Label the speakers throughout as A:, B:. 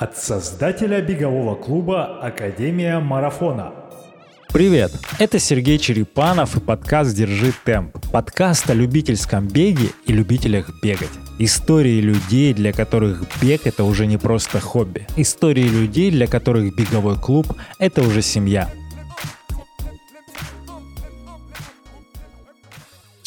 A: От создателя бегового клуба «Академия марафона».
B: Привет! Это Сергей Черепанов и подкаст «Держи темп». Подкаст о любительском беге и любителях бегать. Истории людей, для которых бег — это уже не просто хобби. Истории людей, для которых беговой клуб — это уже семья.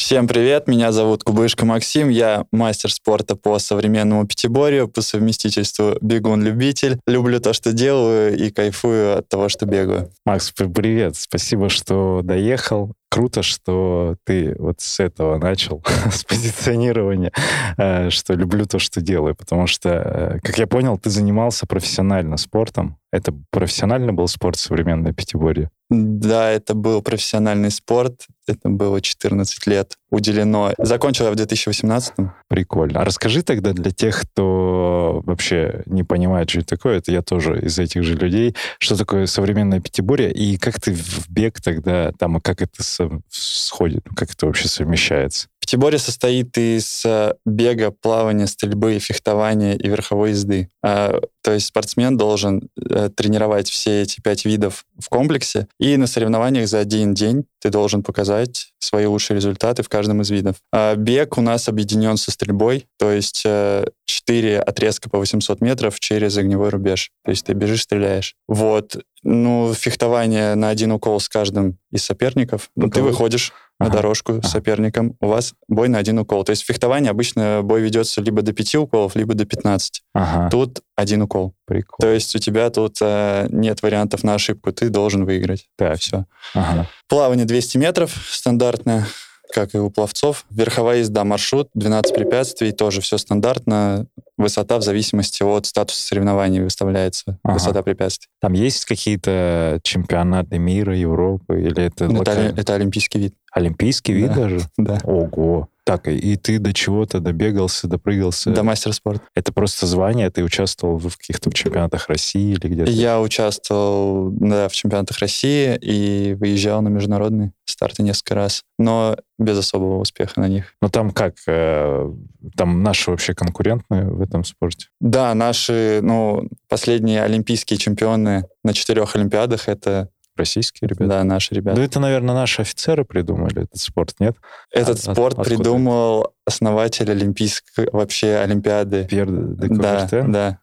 C: Всем привет, меня зовут Кубышка Максим, я мастер спорта по современному пятиборью, по совместительству бегун-любитель. Люблю то, что делаю и кайфую от того, что бегаю.
B: Макс, привет, спасибо, что доехал круто, что ты вот с этого начал, с позиционирования, э, что люблю то, что делаю, потому что, э, как я понял, ты занимался профессионально спортом. Это профессионально был спорт современной пятиборье?
C: Да, это был профессиональный спорт. Это было 14 лет уделено. Закончил я в 2018.
B: Прикольно. А расскажи тогда для тех, кто вообще не понимает, что это такое, это я тоже из этих же людей, что такое современная пятиборье, и как ты в бег тогда, там, как это сходит, как это вообще совмещается?
C: Пятиборье состоит из э, бега, плавания, стрельбы, фехтования и верховой езды. А, то есть спортсмен должен э, тренировать все эти пять видов в комплексе, и на соревнованиях за один день ты должен показать свои лучшие результаты в каждом из видов. А бег у нас объединен со стрельбой, то есть э, четыре отрезка по 800 метров через огневой рубеж. То есть ты бежишь, стреляешь. Вот. Ну, фехтование на один укол с каждым из соперников. Ну, ты выходишь на ага. дорожку с соперником, у вас бой на один укол. То есть фехтование обычно бой ведется либо до пяти уколов, либо до 15. Ага. Тут один укол.
B: Прикол.
C: То есть у тебя тут э, нет вариантов на ошибку, ты должен выиграть.
B: Так.
C: Все.
B: Ага.
C: Плавание 200 метров стандартное как и у пловцов. Верховая езда, маршрут, 12 препятствий, тоже все стандартно. Высота в зависимости от статуса соревнований выставляется, ага. высота препятствий.
B: Там есть какие-то чемпионаты мира, Европы, или это...
C: Это, это олимпийский вид.
B: Олимпийский вид
C: да.
B: даже?
C: Да.
B: Ого. Так, и ты до чего-то добегался, допрыгался?
C: До мастер спорта.
B: Это просто звание? Ты участвовал в каких-то чемпионатах России или где-то?
C: Я участвовал да, в чемпионатах России и выезжал на международные старты несколько раз, но без особого успеха на них.
B: Но там как? Э, там наши вообще конкурентные в этом спорте?
C: Да, наши, ну, последние олимпийские чемпионы на четырех Олимпиадах — это
B: Российские ребята?
C: Да, наши ребята.
B: Да это, наверное, наши офицеры придумали этот спорт, нет?
C: Этот а, спорт от, придумал основатель Олимпийской вообще Олимпиады.
B: Пьер де
C: Да, да.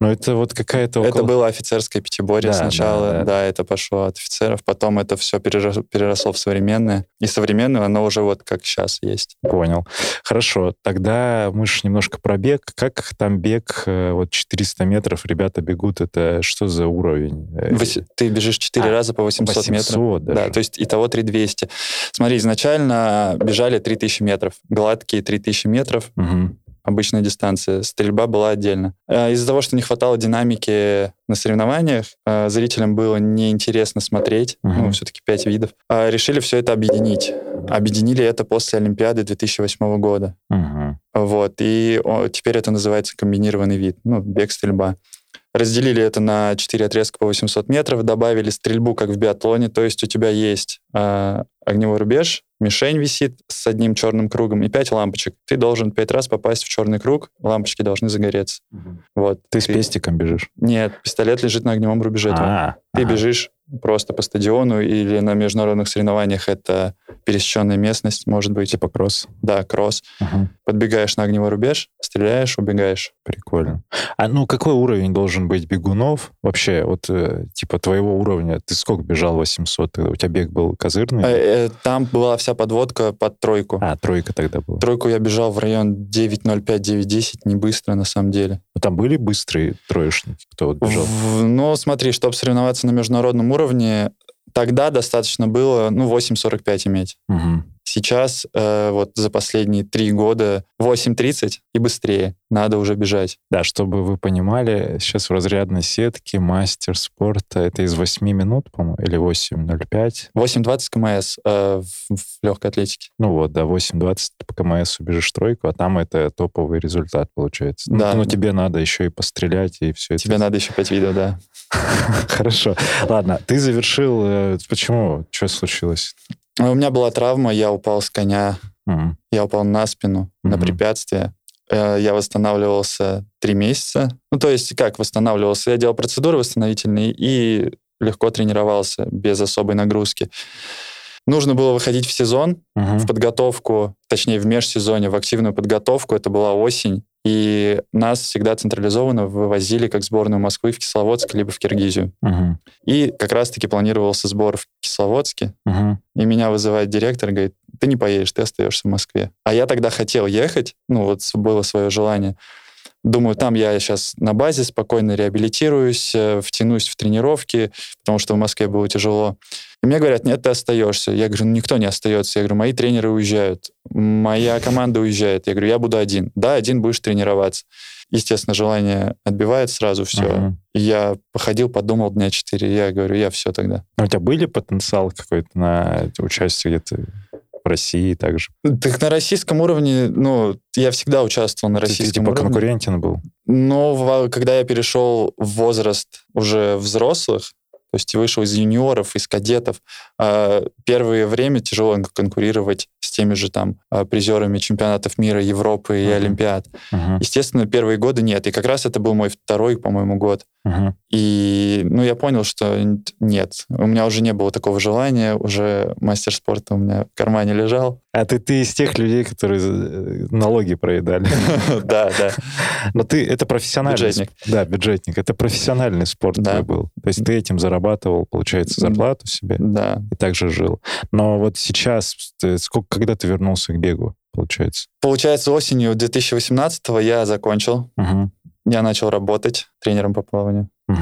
B: Но это вот какая-то около...
C: Это было офицерское пятиборье да, сначала, да, да. да, это пошло от офицеров, потом это все переросло, переросло в современное, и современное оно уже вот как сейчас есть.
B: Понял. Хорошо, тогда мы же немножко про бег. Как там бег, э, вот 400 метров ребята бегут, это что за уровень?
C: Вось... Ты бежишь 4 а, раза по 800, 800 метров.
B: Даже.
C: Да, то есть итого 3200. Смотри, изначально бежали 3000 метров, гладкие 3000 метров.
B: Угу
C: обычная дистанция. Стрельба была отдельно. Э, из-за того, что не хватало динамики на соревнованиях, э, зрителям было неинтересно смотреть, uh-huh. ну, все-таки пять видов, а решили все это объединить. Объединили это после Олимпиады 2008 года.
B: Uh-huh.
C: Вот, и теперь это называется комбинированный вид, ну, бег-стрельба. Разделили это на 4 отрезка по 800 метров, добавили стрельбу, как в биатлоне, то есть у тебя есть э, огневой рубеж, мишень висит с одним черным кругом и 5 лампочек. Ты должен 5 раз попасть в черный круг, лампочки должны загореться.
B: Угу.
C: Вот.
B: Ты, ты с пестиком бежишь?
C: Нет, пистолет лежит на огневом рубеже.
B: А-а-а.
C: Ты бежишь просто по стадиону или на международных соревнованиях это пересеченная местность, может быть.
B: Типа кросс?
C: Да, кросс.
B: Угу.
C: Подбегаешь на огневой рубеж, стреляешь, убегаешь.
B: Прикольно. А ну какой уровень должен быть бегунов? Вообще, вот э, типа твоего уровня, ты сколько бежал 800? У тебя бег был козырный?
C: Э, э, там была вся подводка под тройку.
B: А, тройка тогда была.
C: Тройку я бежал в район 9.05-9.10, не быстро на самом деле.
B: Но там были быстрые троечники, кто вот бежал?
C: В, ну, смотри, чтобы соревноваться на международном уровне, тогда достаточно было, ну, 8.45 иметь.
B: Угу.
C: Сейчас э, вот за последние три года 8.30 и быстрее. Надо уже бежать.
B: Да, чтобы вы понимали, сейчас в разрядной сетке мастер спорта это из 8 минут, по-моему, или 8.05?
C: 8.20 КМС э, в, в легкой атлетике.
B: Ну вот, да, 8.20 по КМС убежишь тройку, а там это топовый результат получается.
C: Да.
B: Ну, ну тебе надо еще и пострелять, и все
C: это. Тебе надо еще 5 видео, да.
B: Хорошо. Ладно, ты завершил... Э, почему? Что случилось?
C: У меня была травма, я упал с коня,
B: mm
C: я упал на спину, mm-hmm. на препятствие. Э, я восстанавливался три месяца. Ну, то есть как восстанавливался? Я делал процедуры восстановительные и легко тренировался без особой нагрузки. Нужно было выходить в сезон, uh-huh. в подготовку, точнее в межсезоне, в активную подготовку. Это была осень. И нас всегда централизованно вывозили как сборную Москвы в Кисловодск, либо в Киргизию. Uh-huh. И как раз-таки планировался сбор в Кисловодске. Uh-huh. И меня вызывает директор, говорит, ты не поедешь, ты остаешься в Москве. А я тогда хотел ехать, ну вот было свое желание. Думаю, там я сейчас на базе спокойно реабилитируюсь, э, втянусь в тренировки, потому что в Москве было тяжело. И мне говорят, нет, ты остаешься. Я говорю, ну никто не остается. Я говорю, мои тренеры уезжают, моя команда уезжает. Я говорю, я буду один. Да, один будешь тренироваться. Естественно, желание отбивает сразу все. Uh-huh. Я походил, подумал дня четыре. Я говорю, я все тогда.
B: А у тебя были потенциал какой-то на участие где-то в России также?
C: Так на российском уровне, ну, я всегда участвовал на российском ты, типа, уровне.
B: конкурентен был?
C: Но когда я перешел в возраст уже взрослых, то есть вышел из юниоров, из кадетов. А, первое время тяжело конкурировать с теми же там а, призерами чемпионатов мира, Европы и uh-huh. Олимпиад. Uh-huh. Естественно, первые годы нет. И как раз это был мой второй, по-моему, год. Uh-huh. И ну, я понял, что нет. У меня уже не было такого желания, уже мастер спорта у меня в кармане лежал.
B: А ты, ты из тех людей, которые э, налоги проедали.
C: Да, да.
B: Но ты, это профессиональный...
C: Бюджетник.
B: Да, бюджетник. Это профессиональный спорт твой был. То есть ты этим зарабатывал, получается, зарплату себе.
C: Да.
B: И также жил. Но вот сейчас, сколько, когда ты вернулся к бегу, получается?
C: Получается, осенью 2018 я закончил. Я начал работать тренером по плаванию. А,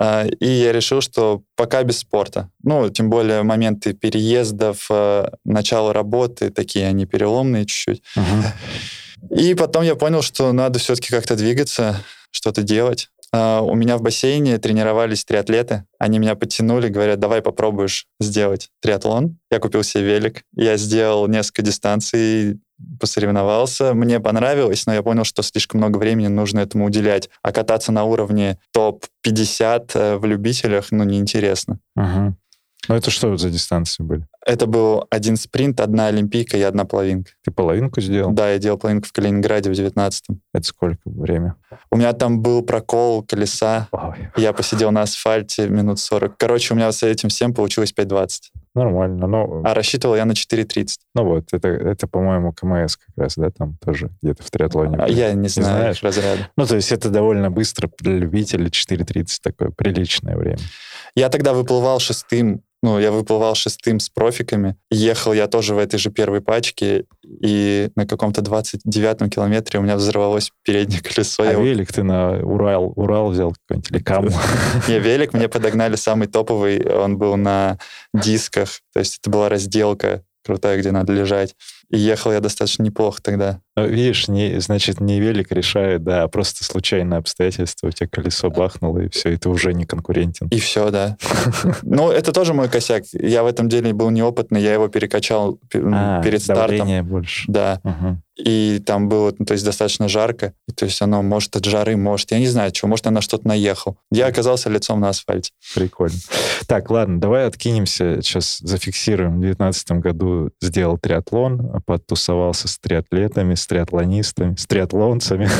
C: и я решил, что пока без спорта. Ну, тем более моменты переездов, э, начала работы, такие они переломные чуть-чуть. Uh-huh. И потом я понял, что надо все-таки как-то двигаться, что-то делать. А, у меня в бассейне тренировались триатлеты. Они меня подтянули, говорят, давай попробуешь сделать триатлон. Я купил себе велик. Я сделал несколько дистанций, посоревновался. Мне понравилось, но я понял, что слишком много времени нужно этому уделять. А кататься на уровне топ-50 э, в любителях, ну, неинтересно.
B: Угу. Ну, это что за дистанции были?
C: Это был один спринт, одна олимпийка и одна половинка.
B: Ты половинку сделал?
C: Да, я делал половинку в Калининграде в 19-м.
B: Это сколько время?
C: У меня там был прокол колеса. Ой. Я посидел на асфальте минут 40. Короче, у меня с этим всем получилось 5.20.
B: Нормально, но...
C: А рассчитывал я на 4.30.
B: Ну вот, это, это по-моему, КМС как раз, да, там тоже где-то в триатлоне.
C: А я не, не знаю знаешь? разряда.
B: Ну, то есть это довольно быстро для любителей, 4.30 такое приличное время.
C: Я тогда выплывал шестым ну, я выплывал шестым с профиками. Ехал я тоже в этой же первой пачке, и на каком-то 29-м километре у меня взорвалось переднее колесо.
B: А я... велик ты на Урал, Урал взял какой-нибудь или Каму?
C: Не, велик мне подогнали самый топовый, он был на дисках, то есть это была разделка крутая, где надо лежать. И ехал я достаточно неплохо тогда.
B: Ну, видишь, не, значит, не велик решает, да, а просто случайное обстоятельство. У тебя колесо бахнуло, и все, и ты уже не конкурентен.
C: И все, да. Ну, это тоже мой косяк. Я в этом деле был неопытный, я его перекачал а, перед стартом.
B: больше.
C: Да и там было, ну, то есть достаточно жарко, то есть оно может от жары, может, я не знаю, что, может, я на что-то наехал. Я оказался лицом на асфальте.
B: Прикольно. Так, ладно, давай откинемся, сейчас зафиксируем. В 2019 году сделал триатлон, подтусовался с триатлетами, с триатлонистами, с триатлонцами.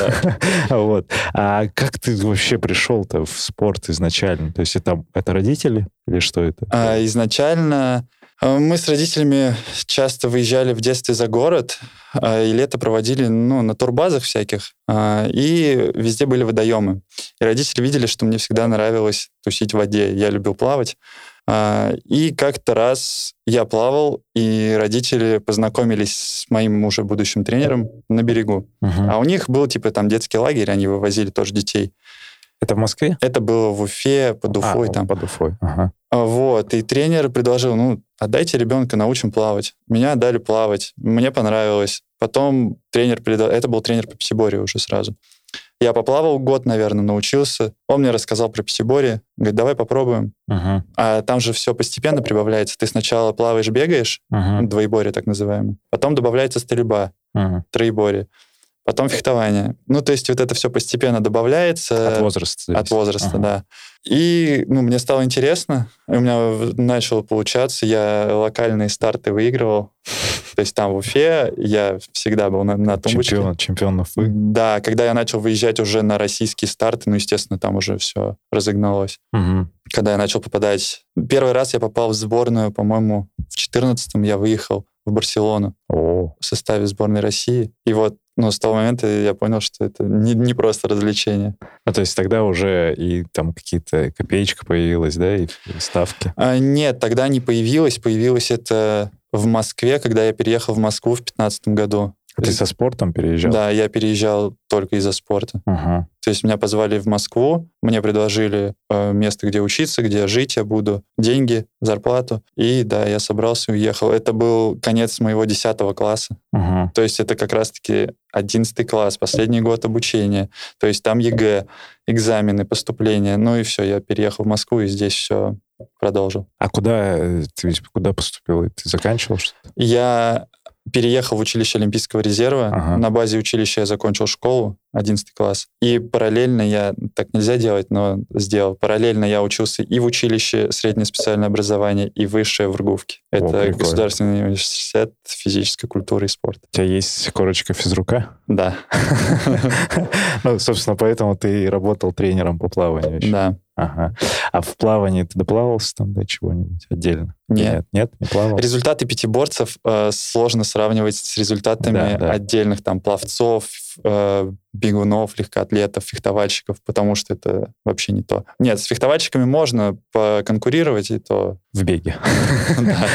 B: Вот. А как ты вообще пришел-то в спорт изначально? То есть это, это родители или что это?
C: А, изначально а, мы с родителями часто выезжали в детстве за город, а, и лето проводили ну, на турбазах всяких, а, и везде были водоемы. И родители видели, что мне всегда нравилось тусить в воде. Я любил плавать. И как-то раз я плавал, и родители познакомились с моим уже будущим тренером на берегу. Uh-huh. А у них был типа там детский лагерь, они вывозили тоже детей.
B: Это в Москве?
C: Это было в Уфе, под Уфой. А, там.
B: под Уфой, ага.
C: Вот, и тренер предложил, ну, отдайте ребенка, научим плавать. Меня отдали плавать, мне понравилось. Потом тренер передал, это был тренер по пятиборью уже сразу. Я поплавал год, наверное, научился. Он мне рассказал про пятиборье. Говорит, давай попробуем. Uh-huh. А там же все постепенно прибавляется. Ты сначала плаваешь, бегаешь, uh-huh. двоеборье так называемое. Потом добавляется стрельба, uh-huh. троеборье потом фехтование. Ну, то есть вот это все постепенно добавляется.
B: От возраста. Зависит.
C: От возраста, ага. да. И ну, мне стало интересно, у меня начало получаться, я локальные старты выигрывал. То есть там в Уфе я всегда был на, на тумбочке.
B: Чемпион, чемпион Уфы.
C: Да, когда я начал выезжать уже на российские старты, ну, естественно, там уже все разогналось.
B: Мгм.
C: Когда я начал попадать... Первый раз я попал в сборную, по-моему, в 14-м я выехал в Барселону
B: О,
C: в составе сборной России. И вот ну, с того момента я понял, что это не, не просто развлечение.
B: ну, то есть тогда уже и там какие-то копеечка появилась, да, и ставки.
C: А, нет, тогда не появилось. Появилось это в Москве, когда я переехал в Москву в 2015 году.
B: А Ты со спортом переезжал?
C: Да, я переезжал только из-за спорта.
B: Ага.
C: То есть меня позвали в Москву, мне предложили э, место, где учиться, где жить я буду, деньги, зарплату. И да, я собрался и уехал. Это был конец моего 10 класса.
B: Ага.
C: То есть это как раз-таки 11 класс, последний год обучения. То есть там ЕГЭ, экзамены, поступления. Ну и все, я переехал в Москву и здесь все продолжил.
B: А куда э, ты ведь куда поступил? Ты заканчивал что-то?
C: Я переехал в училище Олимпийского резерва.
B: Ага.
C: На базе училища я закончил школу, 11 класс. И параллельно я, так нельзя делать, но сделал, параллельно я учился и в училище среднее специальное образование, и высшее в РГУФке.
B: О,
C: Это
B: прикольно.
C: Государственный университет физической культуры и спорта.
B: У тебя есть корочка физрука?
C: Да,
B: Ну, собственно, поэтому ты и работал тренером по плаванию
C: да.
B: Ага. А в плавании ты доплавался там до чего-нибудь отдельно?
C: Нет.
B: Нет, нет, не плавал?
C: Результаты пятиборцев э, сложно сравнивать с результатами
B: Да, да.
C: отдельных там пловцов, э, бегунов, легкоатлетов, фехтовальщиков, потому что это вообще не то. Нет, с фехтовальщиками можно поконкурировать, и то...
B: В беге.
C: Да.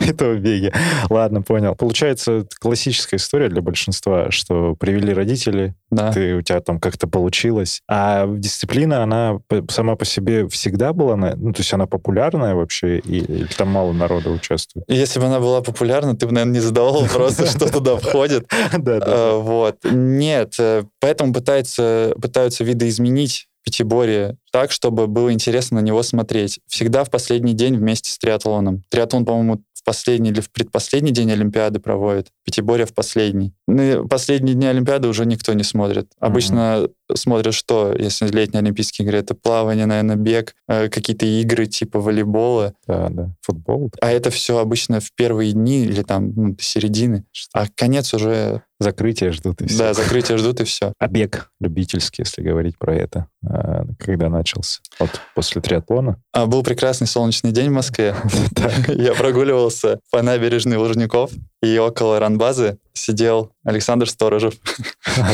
B: Это в беге. Ладно, понял. Получается, классическая история для большинства, что привели родители, ты, у тебя там как-то получилось. А дисциплина, она сама по себе всегда была, ну, то есть она популярная вообще, и- там мало народа участвует?
C: Если бы она была популярна, ты бы, наверное, не задавал вопросы, что туда входит. Э, Вот. Нет, э, поэтому пытаются, пытаются видоизменить пятиборье так, чтобы было интересно на него смотреть. Всегда в последний день вместе с триатлоном. Триатлон, по-моему, в последний или в предпоследний день Олимпиады проводит. Пятиборье в последний. Ну, и последние дни Олимпиады уже никто не смотрит. Обычно смотрят что, если летние Олимпийские игры? Это плавание, наверное, бег, э, какие-то игры типа волейбола.
B: Да, да. Футбол.
C: А это все обычно в первые дни или там ну, до середины. А конец уже,
B: Закрытие ждут и все.
C: да, закрытие ждут и все.
B: А бег любительский, если говорить про это, а, когда начался? Вот после триатлона?
C: А, был прекрасный солнечный день в Москве. Я прогуливался по набережной Лужников, и около ранбазы сидел Александр Сторожев.
B: А?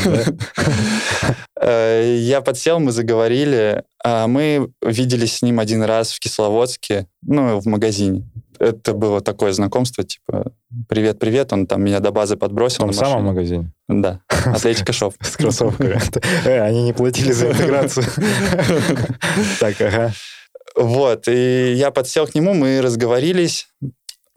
C: Э, Я подсел, мы заговорили. А Мы виделись с ним один раз в Кисловодске, ну, в магазине. Это было такое знакомство, типа, привет-привет, он там меня до базы
B: В
C: подбросил.
B: том
C: на
B: самом магазине?
C: Да, Атлетика Шоп.
B: С кроссовками. Э, Они не платили за интеграцию. Так, ага.
C: Вот, и я подсел к нему, мы разговорились,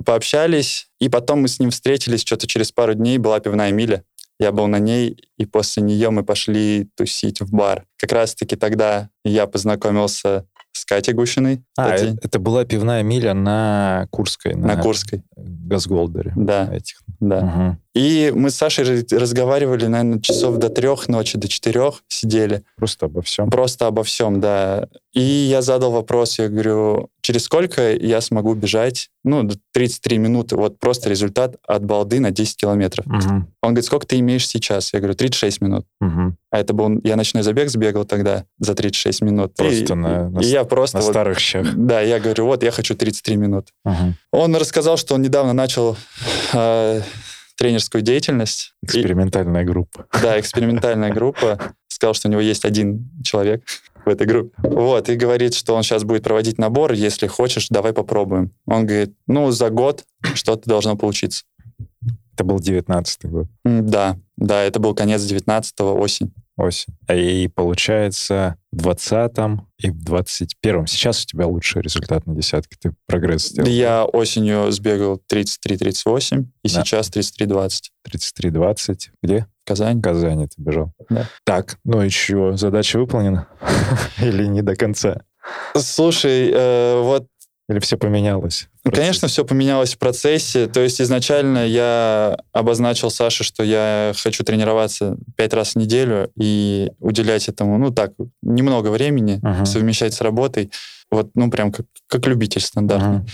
C: пообщались, и потом мы с ним встретились что-то через пару дней, была пивная миля. Я был на ней, и после нее мы пошли тусить в бар. Как раз-таки тогда я познакомился с Катей Гущиной,
B: А,
C: кстати,
B: э- это была пивная миля на Курской.
C: на Курской.
B: Газголдере.
C: Да,
B: Этих.
C: да.
B: Мгм.
C: И мы с Сашей раз- разговаривали, наверное, часов до трех ночи, до четырех сидели.
B: Просто обо всем.
C: Просто обо всем, да. И я задал вопрос, я говорю, через сколько я смогу бежать? Ну, д- 33 минуты. Вот просто результат от балды на 10 километров.
B: Мгм.
C: Он говорит, сколько ты имеешь сейчас? Я говорю, 36 минут.
B: Мгм.
C: А это был... Я ночной забег сбегал тогда за 36 минут.
B: Просто
C: и,
B: на-
C: и
B: с-
C: я просто...
B: На
C: вот-
B: старых щах.
C: да, я говорю, вот, я хочу 33 минуты.
B: Мгм.
C: Он рассказал, что он недавно начал э, тренерскую деятельность. И-
B: Экспериментальная группа.
C: да, экспериментальная группа. Сказал, что у него есть один человек в этой группе. Вот, и говорит, что он сейчас будет проводить набор. Если хочешь, давай попробуем. Он говорит, ну, за год что-то должно получиться.
B: Это был 19 год,
C: Да, да, это был конец 19-го, осень.
B: Осень. А И получается в 20 и в 21 Сейчас у тебя лучший результат на десятке. Ты прогресс сделал.
C: Я осенью сбегал 33-38, и
B: Да.
C: сейчас 33-20
B: 33-20. Где?
C: в Казани.
B: В Казани ты бежал.
C: Да.
B: Так, ну и чего? Задача выполнена? Или не до конца?
C: Слушай, э, вот
B: Или все поменялось?
C: Ну? Конечно, все поменялось в процессе. То есть изначально я обозначил Саше, что я хочу тренироваться пять раз в неделю и уделять этому, ну так, немного времени,
B: Мгм.
C: совмещать с работой. Вот, ну, прям как, как любитель стандартный.
B: Мгм.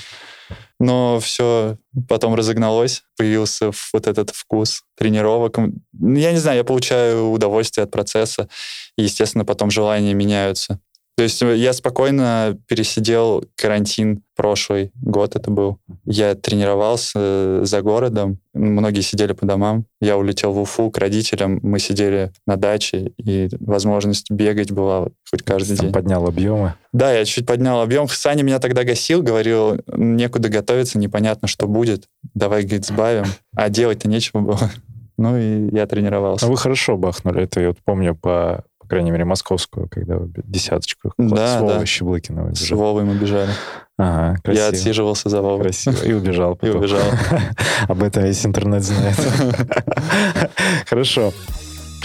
C: Но все потом разогналось, появился вот этот вкус тренировок. Я не знаю, я получаю удовольствие от процесса, и, естественно, потом желания меняются. То есть э, я спокойно пересидел карантин прошлый год это был. Я тренировался э, за городом, многие сидели по домам. Я улетел в Уфу к родителям, мы сидели на даче, и возможность бегать была хоть каждый Там день.
B: поднял объемы?
C: Да, я чуть поднял объем. Саня меня тогда гасил, говорил, некуда готовиться, непонятно, что будет. Давай, говорит, сбавим. А делать-то нечего было. Ну и я тренировался.
B: А вы хорошо бахнули. Это я вот помню по по крайней мере, московскую, когда вы десяточку
C: да,
B: с Вовой
C: да.
B: Щеблыкиным
C: С Вовой мы бежали.
B: Ага,
C: красиво. Я отсиживался за Вовой.
B: Красиво. И убежал потом.
C: И убежал.
B: Об этом весь интернет знает. Хорошо.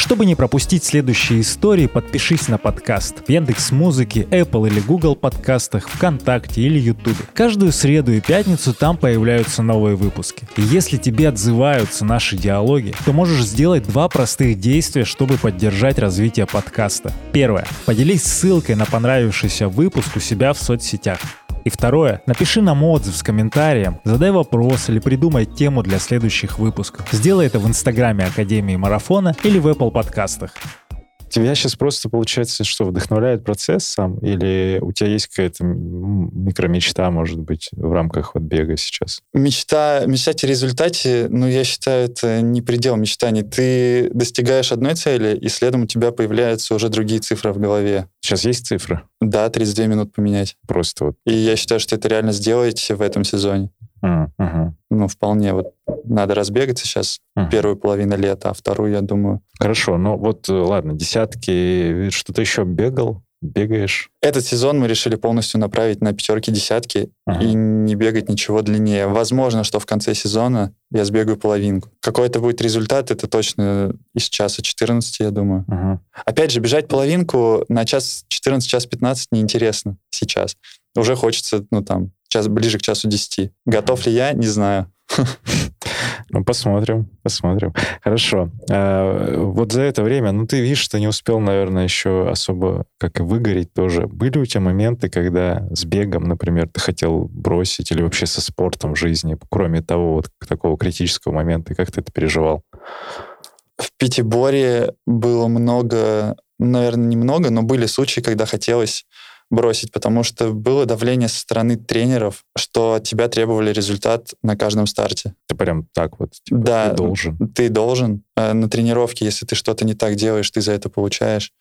A: Чтобы не пропустить следующие истории, подпишись на подкаст в Яндекс Музыке, Apple или Google подкастах, ВКонтакте или Ютубе. Каждую среду и пятницу там появляются новые выпуски. И если тебе отзываются наши диалоги, то можешь сделать два простых действия, чтобы поддержать развитие подкаста. Первое. Поделись ссылкой на понравившийся выпуск у себя в соцсетях. И второе, напиши нам отзыв с комментарием, задай вопрос или придумай тему для следующих выпусков. Сделай это в инстаграме Академии Марафона или в Apple подкастах.
B: Тебя сейчас просто, получается, что вдохновляет процесс сам? Или у тебя есть какая-то микромечта, может быть, в рамках вот бега сейчас?
C: Мечта, мечтать о результате, ну, я считаю, это не предел мечтаний. Ты достигаешь одной цели, и следом у тебя появляются уже другие цифры в голове.
B: Сейчас есть цифры?
C: Да, 32 минут поменять.
B: Просто вот.
C: И я считаю, что это реально сделаете в этом сезоне.
B: Uh-huh.
C: Ну, вполне. Вот надо разбегаться сейчас uh-huh. первую половину лета, а вторую, я думаю...
B: Хорошо, ну вот, э, ладно, десятки, что-то еще бегал? Бегаешь?
C: Этот сезон мы решили полностью направить на пятерки-десятки uh-huh. и не бегать ничего длиннее. Возможно, что в конце сезона я сбегаю половинку. Какой это будет результат, это точно из часа 14, я думаю.
B: Uh-huh.
C: Опять же, бежать половинку на час 14, час 15 неинтересно сейчас. Уже хочется, ну там, час, ближе к часу 10. Готов ли я, не знаю.
B: Ну, посмотрим, посмотрим. Хорошо. А, вот за это время, ну, ты видишь, что не успел, наверное, еще особо как и выгореть тоже. Были у тебя моменты, когда с бегом, например, ты хотел бросить или вообще со спортом в жизни, кроме того вот такого критического момента, как ты это переживал?
C: В Пятиборе было много, наверное, немного, но были случаи, когда хотелось бросить, потому что было давление со стороны тренеров, что от тебя требовали результат на каждом старте.
B: Ты прям так вот, типа,
C: да,
B: ты должен.
C: Ты должен. Э, на тренировке, если ты что-то не так делаешь, ты за это получаешь.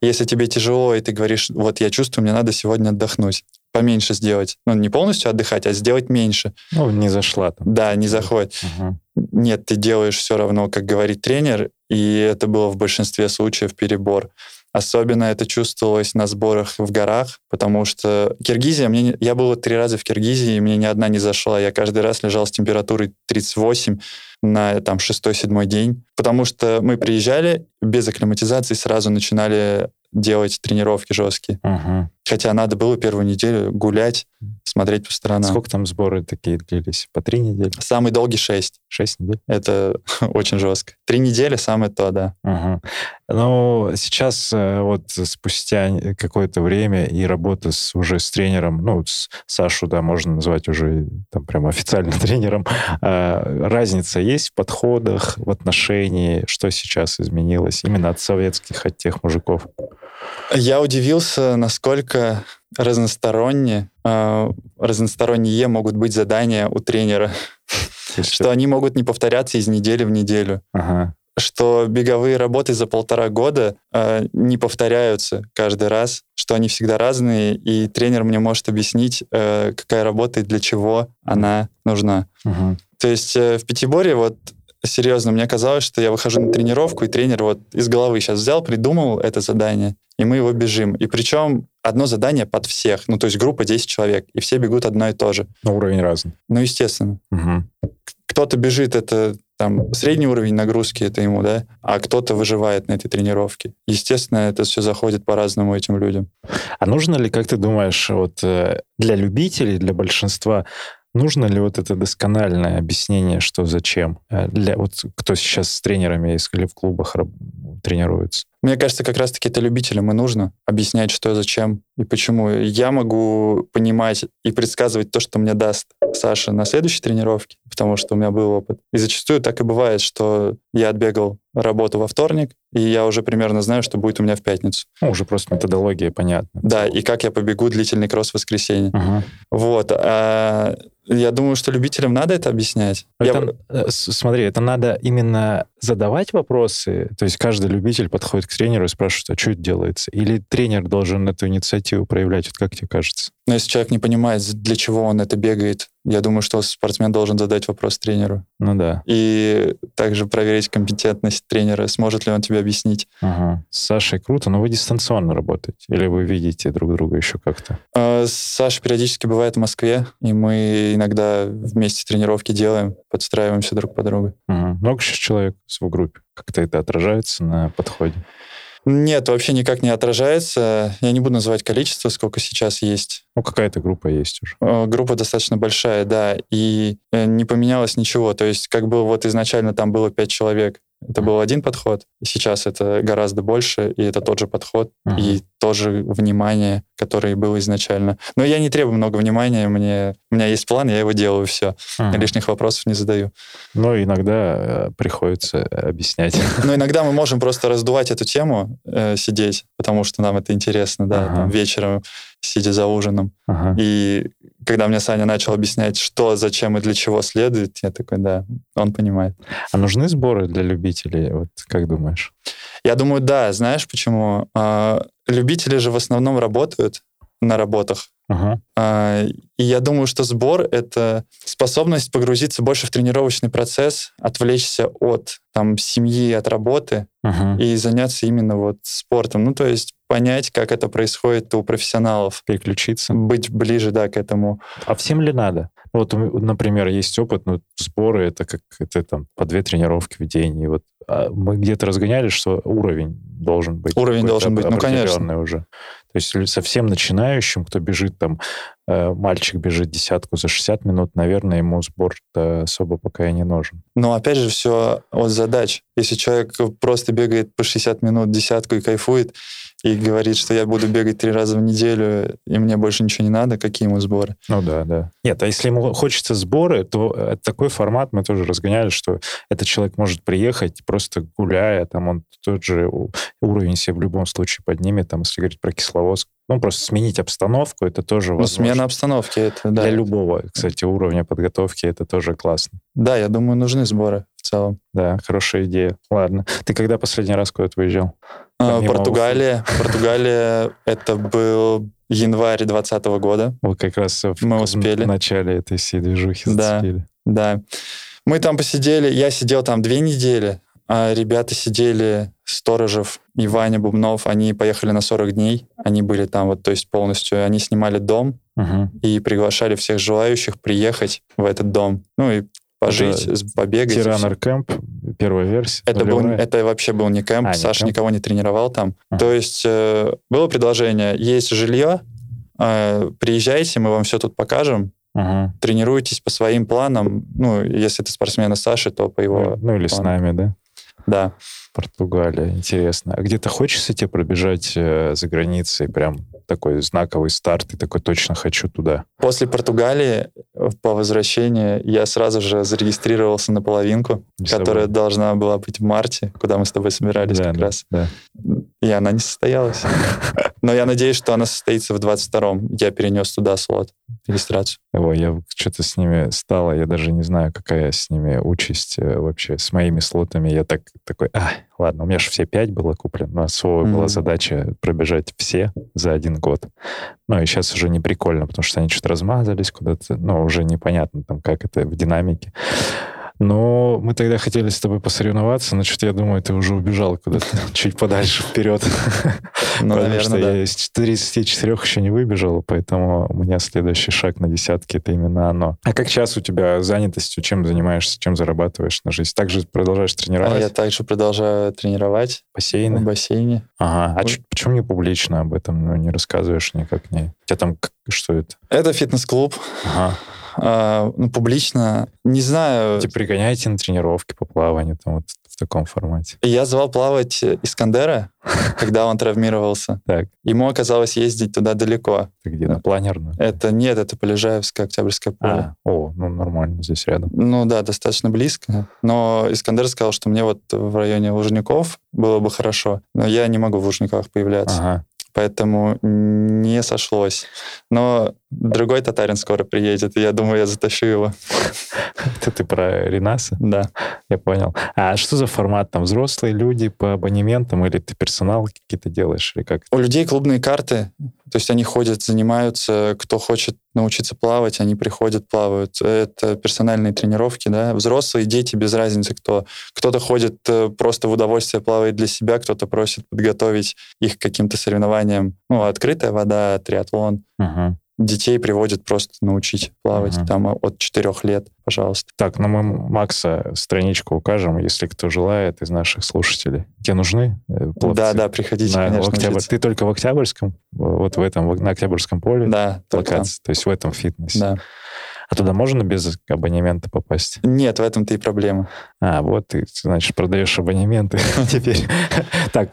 C: Если тебе тяжело, и ты говоришь, вот я чувствую, мне надо сегодня отдохнуть, поменьше сделать. Ну, не полностью отдыхать, а сделать меньше.
B: Ну, не зашла там.
C: Да, не заходит.
B: Угу.
C: Нет, ты делаешь все равно, как говорит тренер, и это было в большинстве случаев перебор. Особенно это чувствовалось на сборах в горах, потому что Киргизия, мне, я был три раза в Киргизии, и мне ни одна не зашла. Я каждый раз лежал с температурой 38 на там шестой-седьмой день, потому что мы приезжали без акклиматизации, сразу начинали делать тренировки жесткие.
B: Угу.
C: Хотя надо было первую неделю гулять, смотреть по сторонам.
B: Сколько там сборы такие длились? По три недели?
C: Самый долгий шесть.
B: Шесть недель?
C: Это очень жестко. Три недели самое то, да.
B: Угу. Ну, сейчас э, вот спустя какое-то время и работа с, уже с тренером, ну, с Сашу, да, можно назвать уже там прямо официальным тренером, а, разница есть в подходах, в отношении, что сейчас изменилось именно от советских, от тех мужиков?
C: Я удивился, насколько разносторонне, э, разносторонние могут быть задания у тренера. Что они могут не повторяться из недели в неделю.
B: Ага.
C: Что беговые работы за полтора года э, не повторяются каждый раз, что они всегда разные, и тренер мне может объяснить, э, какая работа и для чего она нужна.
B: Угу.
C: То есть э, в Пятиборе вот серьезно, мне казалось, что я выхожу на тренировку, и тренер вот из головы сейчас взял, придумал это задание, и мы его бежим. И причем одно задание под всех, ну то есть группа 10 человек, и все бегут одно и то же.
B: Но уровень разный.
C: Ну, естественно.
B: Угу.
C: Кто-то бежит, это там средний уровень нагрузки, это ему, да, а кто-то выживает на этой тренировке. Естественно, это все заходит по-разному этим людям.
B: А нужно ли, как ты думаешь, вот э, для любителей, для большинства Нужно ли вот это доскональное объяснение, что зачем? Э, для вот кто сейчас с тренерами или в клубах тренируется?
C: Мне кажется, как раз-таки это любителям и нужно объяснять, что зачем и почему. Я могу понимать и предсказывать то, что мне даст Саша на следующей тренировке, потому что у меня был опыт. И зачастую так и бывает, что я отбегал работу во вторник, и я уже примерно знаю, что будет у меня в пятницу.
B: Ну, уже просто методология понятна.
C: Да, и как я побегу длительный кросс в воскресенье.
B: Ага.
C: Вот. А я думаю, что любителям надо это объяснять.
B: Это, я... Э, смотри, это надо именно задавать вопросы, то есть каждый любитель подходит к тренеру и спрашивает, а что это делается? Или тренер должен эту инициативу проявлять? Вот как тебе кажется?
C: Но если человек не понимает, для чего он это бегает, я думаю, что спортсмен должен задать вопрос тренеру.
B: Ну да.
C: И также проверить компетентность тренера, сможет ли он тебе объяснить.
B: Ага. С Сашей круто, но вы дистанционно работаете? Или вы видите друг друга еще как-то?
C: А, Саша периодически бывает в Москве, и мы иногда вместе тренировки делаем, подстраиваемся друг по другу.
B: Ага. Много сейчас человек в группе? Как-то это отражается на подходе?
C: Нет, вообще никак не отражается. Я не буду называть количество, сколько сейчас есть.
B: Ну, какая-то группа есть уже.
C: Э, группа достаточно большая, да, и э, не поменялось ничего. То есть, как бы вот изначально там было пять человек, это был один подход, сейчас это гораздо больше, и это тот же подход, uh-huh. и тоже внимание, которое было изначально. Но я не требую много внимания, мне, у меня есть план, я его делаю, все. Uh-huh. Лишних вопросов не задаю.
B: Но иногда э, приходится объяснять.
C: Но иногда мы можем просто раздувать эту тему, э, сидеть, потому что нам это интересно, да, uh-huh. там, вечером сидя за ужином.
B: Ага.
C: И когда мне Саня начал объяснять, что, зачем и для чего следует, я такой, да, он понимает.
B: А нужны сборы для любителей? Вот как думаешь?
C: Я думаю, да. Знаешь почему? А, любители же в основном работают на работах.
B: Ага.
C: А, и я думаю, что сбор — это способность погрузиться больше в тренировочный процесс, отвлечься от там, семьи, от работы
B: ага.
C: и заняться именно вот спортом. Ну, то есть понять, как это происходит у профессионалов.
B: Переключиться.
C: Быть ближе, да, к этому.
B: А всем ли надо? Вот, например, есть опыт, ну, сборы — это как это там по две тренировки в день. И вот а мы где-то разгоняли, что уровень должен быть.
C: Уровень должен быть, ну, конечно.
B: уже. То есть совсем начинающим, кто бежит там, э, мальчик бежит десятку за 60 минут, наверное, ему сбор особо пока и не нужен.
C: Но опять же, все от задач. Если человек просто бегает по 60 минут десятку и кайфует, и говорит, что я буду бегать три раза в неделю, и мне больше ничего не надо, какие ему сборы?
B: Ну да, да. Нет, а если ему хочется сборы, то такой формат мы тоже разгоняли, что этот человек может приехать просто гуляя, там он тот же уровень себе в любом случае поднимет, там, если говорить про Кисловодск, ну, просто сменить обстановку, это тоже ну,
C: возможно. смена обстановки, это, да.
B: Для любого, кстати, уровня подготовки это тоже классно.
C: Да, я думаю, нужны сборы целом.
B: Да, хорошая идея. Ладно. Ты когда последний раз куда-то выезжал?
C: А, Португалия. Португалия, это был январь 2020 года.
B: Вы как раз в, Мы успели. в начале этой всей движухи
C: да, зацепили. Да. Мы там посидели, я сидел там две недели, а ребята сидели, Сторожев и Ваня Бубнов, они поехали на 40 дней. Они были там вот, то есть полностью, они снимали дом
B: uh-huh.
C: и приглашали всех желающих приехать в этот дом. Ну и пожить, это побегать.
B: Тиранер кэмп, первая версия.
C: Это, был, это вообще был не кэмп, а, Саша не кэмп. никого не тренировал там. Uh-huh. То есть э, было предложение, есть жилье, э, приезжайте, мы вам все тут покажем,
B: uh
C: тренируйтесь по своим планам. Ну, если ты спортсмен Саши, то по его...
B: Ну, или плану. с нами, да?
C: Да.
B: Португалия, интересно. А где-то хочется тебе пробежать э, за границей, прям такой знаковый старт, и такой точно хочу туда?
C: После Португалии по возвращении я сразу же зарегистрировался на половинку, которая должна была быть в марте, куда мы с тобой собирались да, как
B: да,
C: раз.
B: Да.
C: И она не состоялась. Но я надеюсь, что она состоится в 22-м. Я перенес туда слот, регистрацию.
B: Ой, я что-то с ними стало, я даже не знаю, какая с ними участь э, вообще, с моими слотами. Я так такой, а, ладно, у меня же все пять было куплено, но особо mm-hmm. была задача пробежать все за один год. Ну, и сейчас уже не прикольно, потому что они что-то размазались куда-то, ну, уже непонятно там, как это в динамике. Но мы тогда хотели с тобой посоревноваться, но что-то я думаю, ты уже убежал куда-то чуть подальше вперед.
C: Ну, наверное,
B: что я из 34 еще не выбежал, поэтому у меня следующий шаг на десятке — это именно оно. А как сейчас у тебя занятостью? Чем занимаешься? Чем зарабатываешь на жизнь? Также продолжаешь тренировать? А
C: я также продолжаю тренировать.
B: Бассейны?
C: В бассейне.
B: Ага. А почему не публично об этом ну, не рассказываешь никак? Не? У тебя там что это?
C: Это фитнес-клуб.
B: Ага
C: э, ну, публично, не знаю...
B: Типа пригоняете на тренировки по плаванию там вот в таком формате?
C: Я звал плавать Искандера, когда он травмировался.
B: Так.
C: Ему оказалось ездить туда далеко.
B: Ты где, на планерную?
C: Это нет, это Полежаевское, Октябрьское поле.
B: А, о, ну нормально, здесь рядом.
C: Ну да, достаточно близко. Но Искандер сказал, что мне вот в районе Лужников было бы хорошо. Но я не могу в Лужниках появляться.
B: Ага.
C: Поэтому не сошлось. Но другой татарин скоро приедет, и я думаю, я затащу его.
B: Это ты про Ренаса?
C: Да.
B: Я понял. А что за формат? Там взрослые люди по абонементам или ты персонал какие-то делаешь? Или как?
C: У людей клубные карты, то есть они ходят, занимаются, кто хочет научиться плавать, они приходят, плавают. Это персональные тренировки, да. Взрослые, дети, без разницы кто. Кто-то ходит э, просто в удовольствие, плавает для себя, кто-то просит подготовить их к каким-то соревнованиям. Ну, открытая вода, триатлон.
B: Угу.
C: Детей приводят просто научить плавать
B: Ага.
C: там от четырех лет, пожалуйста.
B: Так, ну мы Макса страничку укажем, если кто желает из наших слушателей. Тебе нужны э, пловцы?
C: Да, да, приходите,
B: На
C: конечно,
B: Октябрь. Ты только в Октябрьском? Вот в этом, на Октябрьском поле?
C: Да, только там.
B: Локация, то есть в этом фитнесе.
C: Да.
B: А туда можно без абонемента попасть?
C: Нет, в этом-то и проблема.
B: А, вот ты, значит, продаешь абонементы теперь. Так,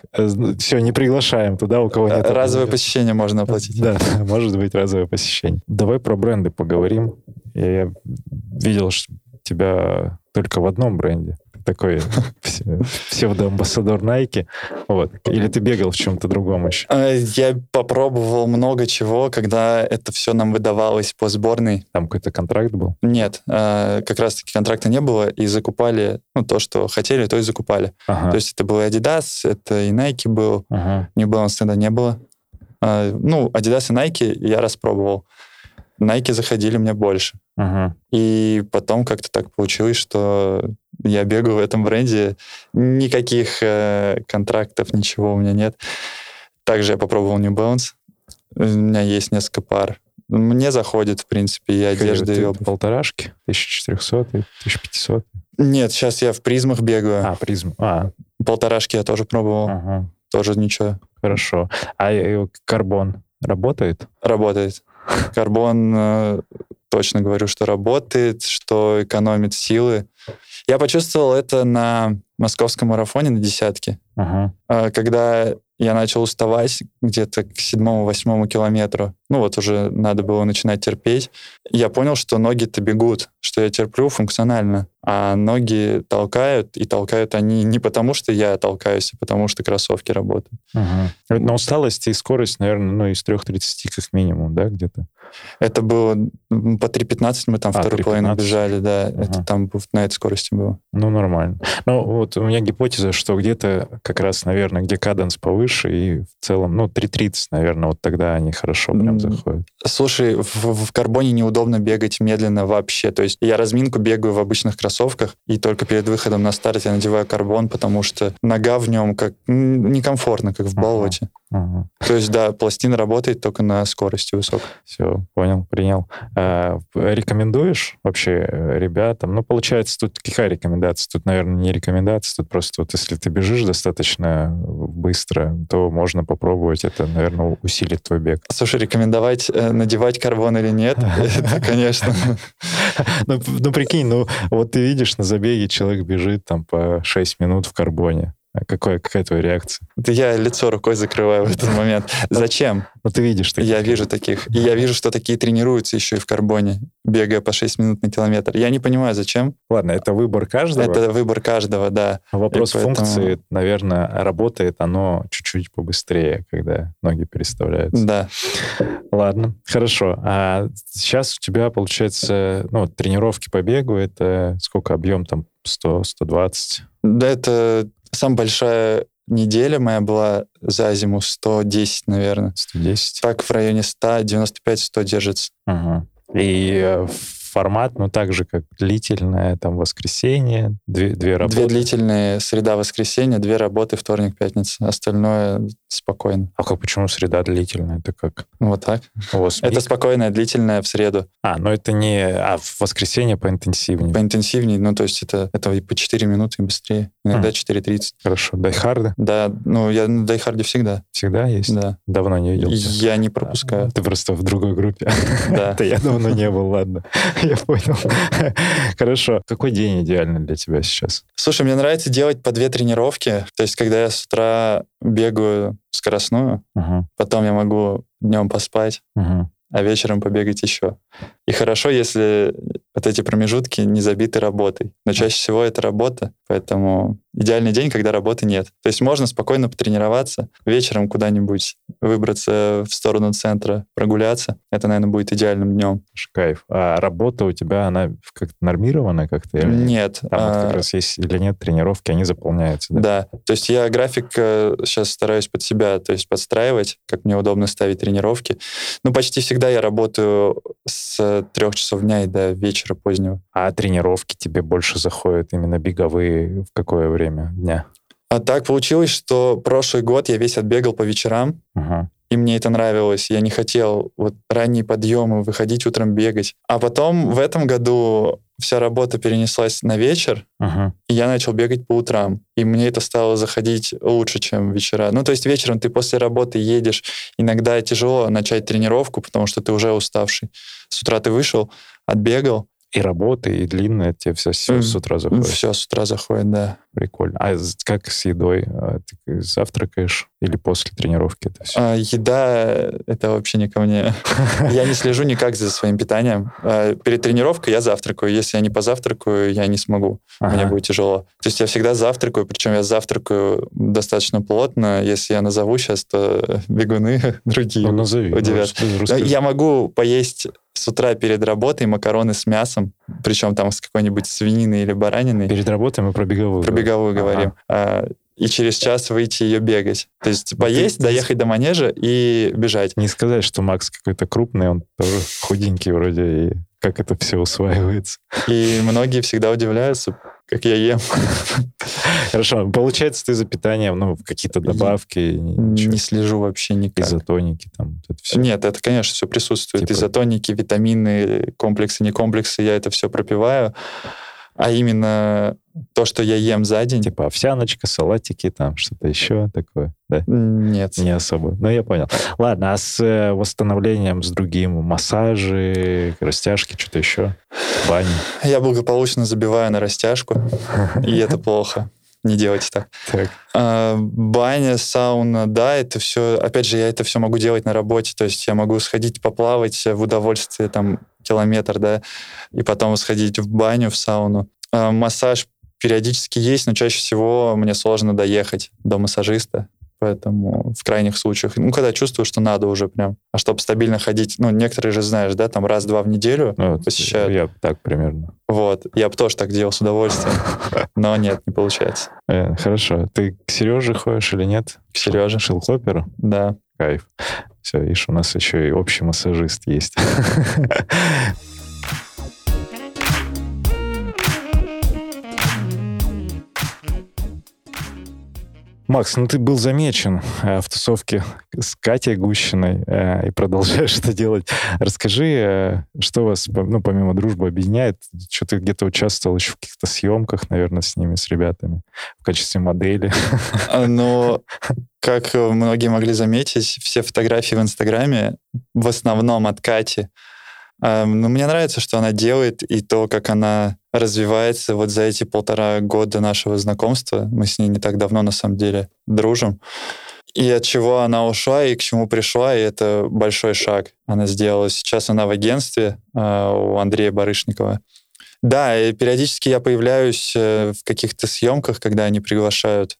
B: все, не приглашаем туда, у кого нет.
C: Разовое посещение можно оплатить.
B: Да, может быть, разовое посещение. Давай про бренды поговорим. Я видел что тебя только в одном бренде. Такой пс- псевдоамбассадор Nike. Вот. Или ты бегал в чем-то другом еще?
C: Э, Я попробовал много чего, когда это все нам выдавалось по сборной.
B: Там какой-то контракт был?
C: Нет, э, как раз-таки контракта не было, и закупали, ну, то, что хотели, то и закупали.
B: Ага.
C: То есть это был и Adidas, это и Nike был,
B: ага.
C: New Balance тогда не было. А, Ну, Adidas и Nike я распробовал. Nike заходили мне больше.
B: Ага.
C: И потом как-то так получилось, что я бегаю в этом бренде. Никаких э, контрактов, ничего у меня нет. Также я попробовал New Balance. У меня есть несколько пар. Мне заходит, в принципе, и одежда, и обувь.
B: Полторашки? 1400, 1500?
C: Нет, сейчас я в призмах бегаю.
B: А, призм. А,
C: Полторашки я тоже пробовал.
B: ага.
C: Тоже ничего.
B: Хорошо. А э, карбон работает?
C: Работает. Карбон, э, точно говорю, что работает, что экономит силы. Я почувствовал это на московском марафоне на десятке.
B: Ага.
C: А, когда я начал уставать где-то к седьмому-восьмому километру, ну вот уже надо было начинать терпеть, я понял, что ноги-то бегут, что я терплю функционально, а ноги толкают, и толкают они не потому, что я толкаюсь, а потому что кроссовки работают.
B: Вот На усталость и скорость, наверное, ну, из 3.30 как минимум, да, где-то?
C: Это было по 3.15 мы там
B: А,
C: вторую половину
B: 3:15.
C: бежали, да,
B: Ага.
C: это там на этой скорости было.
B: Ну, нормально. Ну, вот у меня гипотеза, что где-то как раз, наверное, где каденс повыше, и в целом, ну, 3.30, наверное, вот тогда они хорошо прям заходят.
C: Слушай, в, в карбоне неудобно бегать медленно вообще. То есть я разминку бегаю в обычных кроссовках, и только перед выходом на старт я надеваю карбон, потому что нога в нем как некомфортно, как в болоте.
B: Ага.
C: То есть, да, пластина работает только на скорости высокой.
B: Все, понял, принял. А, рекомендуешь вообще э, ребятам? Ну, получается, тут какая рекомендация? Тут, наверное, не рекомендация, тут просто вот если ты бежишь достаточно быстро, то можно попробовать. Это, наверное, усилит твой бег.
C: Слушай, рекомендовать э, надевать карбон или нет, это, конечно.
B: Ну, ну, прикинь, ну, вот ты видишь на забеге, человек бежит там по 6 минут в карбоне. А какая, какая твоя реакция?
C: Это Я лицо рукой закрываю в этот момент. Зачем?
B: Ну, ты видишь таких.
C: Я вижу таких. И я вижу, что такие тренируются еще и в карбоне, бегая по 6 минут на километр. Я не понимаю, зачем.
B: Ладно, это выбор каждого.
C: Это выбор каждого, да.
B: Вопрос
C: и поэтому-
B: функции, наверное, работает оно чуть-чуть побыстрее, когда ноги переставляются.
C: Да.
B: Ладно, хорошо. А сейчас у тебя, получается, ну, тренировки по бегу, это сколько объем там? 100, 120?
C: Да, это самая большая неделя моя была за зиму, 110, наверное.
B: 110?
C: Так в районе 100, 95-100 держится.
B: Ага. И э, формат, ну, так же, как длительное, там, воскресенье, две, две работы.
C: Две длительные среда-воскресенье, две работы вторник-пятница. Остальное спокойно.
B: А как, почему среда длительная? Это как?
C: Вот так.
B: У вас
C: Это спокойная, длительная в среду.
B: А, ну это не... А в воскресенье поинтенсивнее.
C: Поинтенсивнее, ну, то есть это, это по 4 минуты быстрее. Иногда
B: Хм.
C: 4.30.
B: Хорошо. Die Hard ы
C: Да, ну, я на Die Hard е всегда.
B: всегда есть?
C: Да.
B: Давно не видел.
C: Я не пропускаю.
B: Ты просто в другой группе.
C: Да.
B: Это я давно не был, ладно. Я понял. Хорошо. Какой день идеальный для тебя сейчас?
C: Слушай, мне нравится делать по две тренировки. То есть, когда я с утра бегаю скоростную,
B: Мгм,
C: потом я могу днем поспать,
B: мгм.
C: а вечером побегать еще. И хорошо, если вот эти промежутки не забиты работой. Но чаще всего это работа, поэтому идеальный день, когда работы нет. То есть можно спокойно потренироваться, вечером куда-нибудь выбраться в сторону центра, прогуляться. Это, наверное, будет идеальным днем.
B: Кайф. А работа у тебя, она как-то нормированная как-то? или
C: Нет.
B: Там вот
C: а,
B: как раз есть или нет тренировки, они заполняются, да?
C: Да, то есть я график сейчас стараюсь под себя, то есть подстраивать, как мне удобно ставить тренировки. Ну, почти всегда я работаю с трех часов дня и до вечера позднего.
B: А тренировки тебе больше заходят именно беговые в какое время дня?
C: А так получилось, что прошлый год я весь отбегал по вечерам,
B: Ага.
C: и мне это нравилось. Я не хотел вот ранние подъемы, выходить утром бегать. А потом в этом году вся работа перенеслась на вечер,
B: Ага.
C: и я начал бегать по утрам. И мне это стало заходить лучше, чем вечера. Ну, то есть вечером ты после работы едешь, иногда тяжело начать тренировку, потому что ты уже уставший. С утра ты вышел, отбегал,
B: И работа, и длинная, тебе все, с
C: Мгм.
B: утра заходит.
C: все, с утра заходит, да.
B: Прикольно. А как с едой? А Ты завтракаешь или после тренировки это все?
C: А, еда — это вообще не ко мне. Я не слежу никак за своим питанием. А, Перед тренировкой я завтракаю. Если я не позавтракаю, я не смогу. Мне будет тяжело. То есть я всегда завтракаю, причем я завтракаю достаточно плотно. Если я назову сейчас, то бегуны другие.
B: Ну, назови. ну,
C: удивят. Я могу поесть с утра перед работой макароны с мясом, причем там с какой-нибудь свининой или бараниной.
B: Перед работой мы про беговую.
C: Про беговую
B: Ага.
C: говорим. А, И через час выйти ее бегать. То есть поесть,
B: ты-
C: доехать до манежа и бежать.
B: Не сказать, что Макс какой-то крупный, он тоже худенький вроде, и как это все усваивается.
C: И многие всегда удивляются, как я ем.
B: Хорошо, получается, ты за питанием, ну, какие-то добавки, ничего,
C: Не слежу вообще никак.
B: изотоники, там, это все.
C: Нет, это, конечно, все присутствует.
B: Типа-
C: Изотоники, витамины, комплексы, не комплексы, я это все пропиваю. А именно то, что я ем за день,
B: Типа овсяночка, салатики, там, что-то еще такое, да?
C: нет.
B: Не особо. Ну, я понял. Ладно, а с э, восстановлением, с другим, массажи, растяжки, что-то еще? Бани?
C: Я благополучно забиваю на растяжку, и это плохо. Не делайте так.
B: Так.
C: А, баня, сауна, да, это все, опять же, я это все могу делать на работе, то есть я могу сходить поплавать в удовольствие, там, километр, да, и потом сходить в баню, в сауну. А, массаж периодически есть, но чаще всего мне сложно доехать до массажиста, поэтому в крайних случаях, ну, когда чувствую, что надо уже прям, а чтобы стабильно ходить, ну, некоторые же знаешь, да, там раз-два в неделю
B: Ну,
C: посещают,
B: Я так примерно.
C: вот, я бы тоже так делал с удовольствием, но нет, не получается.
B: Э, хорошо. Ты к Сереже ходишь или нет?
C: К Сереже.
B: Шилхоперу?
C: Да.
B: Кайф. Все, видишь, у нас еще и общий массажист есть. Макс, ну ты был замечен э, в тусовке с Катей Гущиной э, и продолжаешь это делать. Расскажи, э, что вас, ну, помимо дружбы, объединяет? Что ты где-то участвовал еще в каких-то съемках, наверное, с ними, с ребятами, в качестве модели.
C: А, Но, как э, многие могли заметить, все фотографии в Инстаграме в основном от Кати. А, Но мне нравится, что она делает, и то, как она развивается вот за эти полтора года нашего знакомства. Мы с ней не так давно, на самом деле, дружим. И от чего она ушла, и к чему пришла, и это большой шаг она сделала. Сейчас она в агентстве а, у Андрея Барышникова. Да, и периодически я появляюсь э, в каких-то съемках, когда они приглашают.